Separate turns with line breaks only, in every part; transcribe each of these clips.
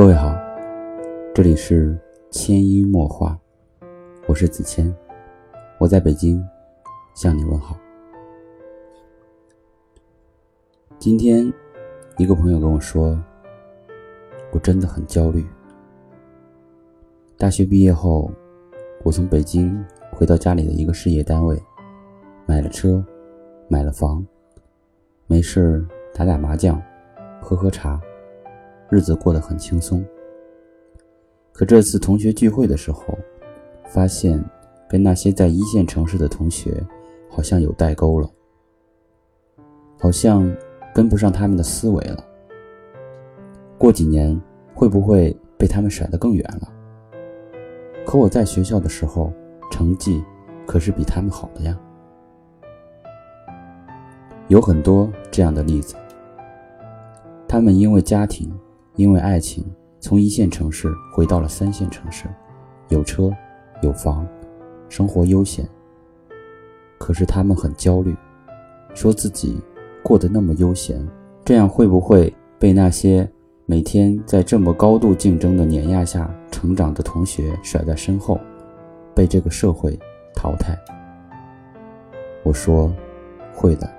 各位好，这里是千音墨画，我是子谦，我在北京向你问好。今天一个朋友跟我说，我真的很焦虑。大学毕业后，我从北京回到家里的一个事业单位，买了车，买了房，没事打打麻将，喝喝茶，日子过得很轻松。可这次同学聚会的时候，发现跟那些在一线城市的同学好像有代沟了，好像跟不上他们的思维了。过几年会不会被他们甩得更远了？可我在学校的时候，成绩可是比他们好的呀。有很多这样的例子，他们因为家庭，因为爱情，从一线城市回到了三线城市，有车，有房，生活悠闲。可是他们很焦虑，说自己过得那么悠闲，这样会不会被那些每天在这么高度竞争的碾压下？成长的同学甩在身后，被这个社会淘汰。我说，会的。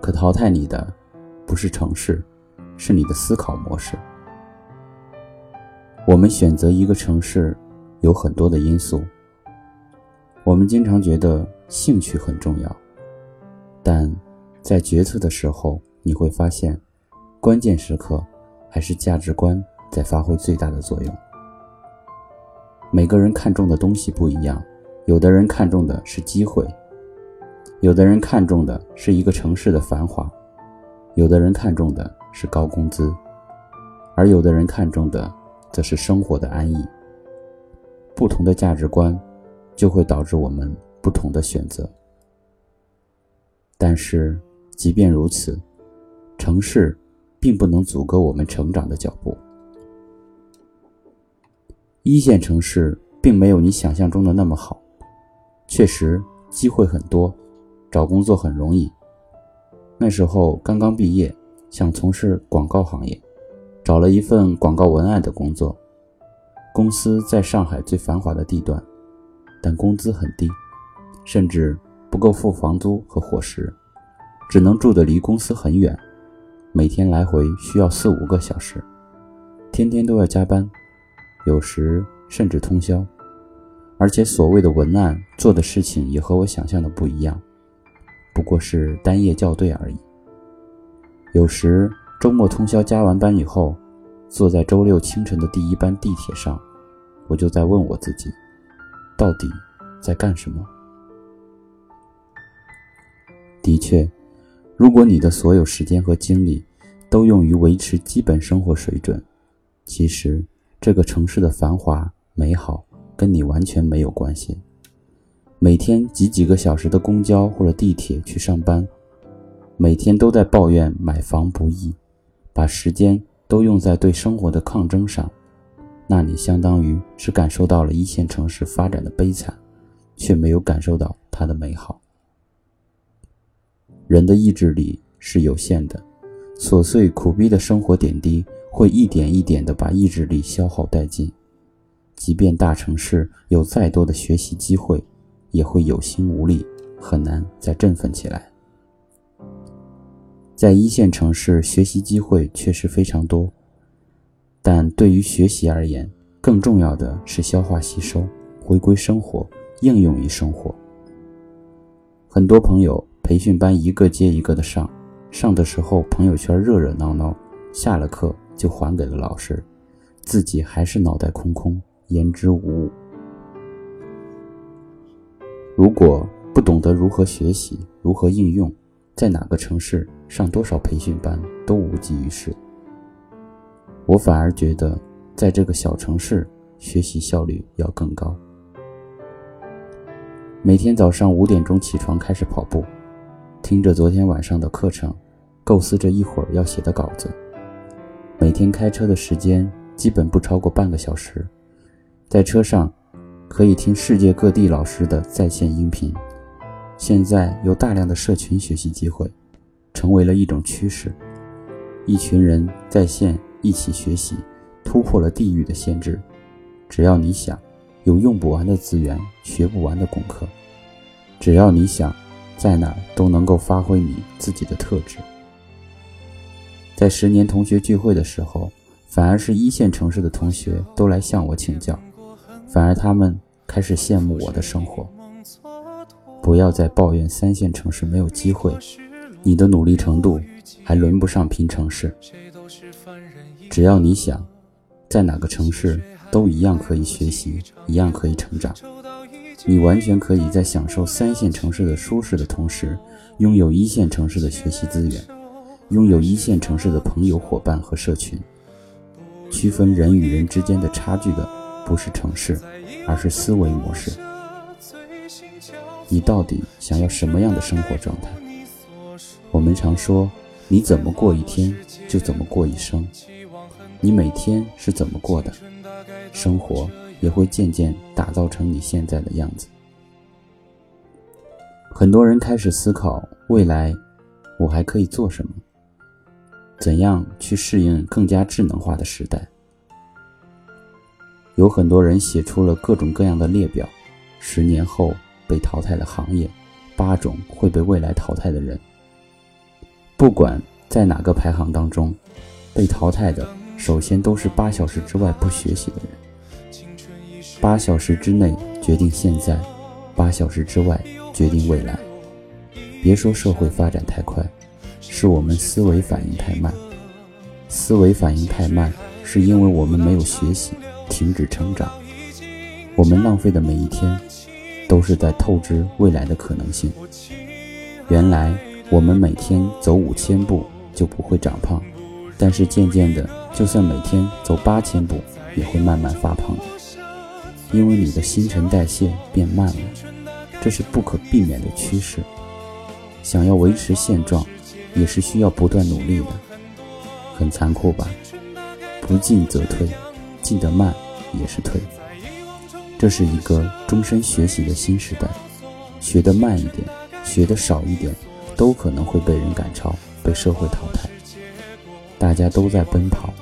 可淘汰你的，不是城市，是你的思考模式。我们选择一个城市，有很多的因素。我们经常觉得兴趣很重要，但在决策的时候，你会发现，关键时刻还是价值观在发挥最大的作用。每个人看重的东西不一样，有的人看重的是机会，有的人看重的是一个城市的繁华，有的人看重的是高工资，而有的人看重的则是生活的安逸。不同的价值观，就会导致我们不同的选择。但是，即便如此，城市并不能阻隔我们成长的脚步。一线城市并没有你想象中的那么好，确实机会很多，找工作很容易。那时候刚刚毕业，想从事广告行业，找了一份广告文案的工作，公司在上海最繁华的地段，但工资很低，甚至不够付房租和伙食，只能住的离公司很远，每天来回需要四五个小时，天天都要加班。有时甚至通宵，而且所谓的文案做的事情也和我想象的不一样，不过是单页校对而已。有时周末通宵加完班以后，坐在周六清晨的第一班地铁上，我就在问我自己，到底在干什么？的确，如果你的所有时间和精力都用于维持基本生活水准，其实。这个城市的繁华美好跟你完全没有关系。每天挤几个小时的公交或者地铁去上班，每天都在抱怨买房不易，把时间都用在对生活的抗争上，那你相当于是感受到了一线城市发展的悲惨，却没有感受到它的美好。人的意志力是有限的，琐碎苦逼的生活点滴。会一点一点地把意志力消耗殆尽，即便大城市有再多的学习机会，也会有心无力，很难再振奋起来。在一线城市，学习机会确实非常多，但对于学习而言，更重要的是消化吸收，回归生活，应用于生活。很多朋友培训班一个接一个的上，上的时候朋友圈热热闹闹，下了课。就还给了老师，自己还是脑袋空空，言之无物。如果不懂得如何学习，如何应用，在哪个城市上多少培训班都无济于事。我反而觉得，在这个小城市学习效率要更高。每天早上五点钟起床开始跑步，听着昨天晚上的课程，构思着一会儿要写的稿子。每天开车的时间基本不超过半个小时，在车上可以听世界各地老师的在线音频。现在有大量的社群学习机会，成为了一种趋势。一群人在线一起学习，突破了地域的限制。只要你想，有用不完的资源，学不完的功课。只要你想，在哪儿都能够发挥你自己的特质。在十年同学聚会的时候，反而是一线城市的同学都来向我请教，反而他们开始羡慕我的生活。不要再抱怨三线城市没有机会，你的努力程度还轮不上拼城市。只要你想，在哪个城市都一样可以学习，一样可以成长。你完全可以在享受三线城市的舒适的同时，拥有一线城市的学习资源。拥有一线城市的朋友、伙伴和社群。区分人与人之间的差距的，不是城市，而是思维模式。你到底想要什么样的生活状态？我们常说，你怎么过一天，就怎么过一生。你每天是怎么过的，生活也会渐渐打造成你现在的样子。很多人开始思考，未来我还可以做什么？怎样去适应更加智能化的时代？有很多人写出了各种各样的列表，十年后被淘汰的行业，八种会被未来淘汰的人。不管在哪个排行当中，被淘汰的首先都是八小时之外不学习的人。八小时之内决定现在，八小时之外决定未来。别说社会发展太快。是我们思维反应太慢，思维反应太慢，是因为我们没有学习，停止成长。我们浪费的每一天，都是在透支未来的可能性。原来我们每天走五千步就不会长胖，但是渐渐的，就算每天走八千步，也会慢慢发胖，因为你的新陈代谢变慢了，这是不可避免的趋势。想要维持现状。也是需要不断努力的，很残酷吧？不进则退，进得慢也是退。这是一个终身学习的新时代，学得慢一点，学得少一点，都可能会被人赶超，被社会淘汰。大家都在奔跑，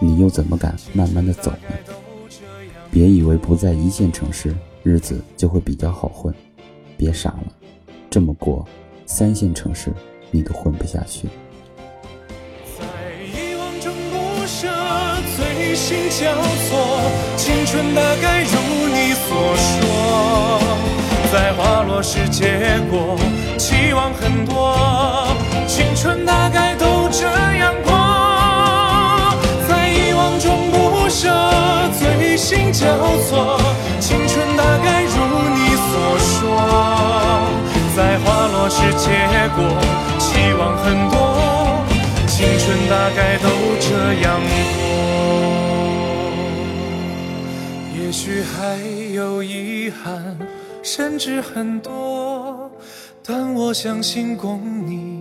你又怎么敢慢慢的走呢？别以为不在一线城市，日子就会比较好混，别傻了，这么过，三线城市。你都混不下去。
心交错，青春大概如你所说，在花落时结果，期望很多，青春大概都这样过。在遗忘中不舍，醉心交错，青春大概如你所说，在花落时结果。希望很多，青春大概都这样过。也许还有遗憾，甚至很多，但我相信共你。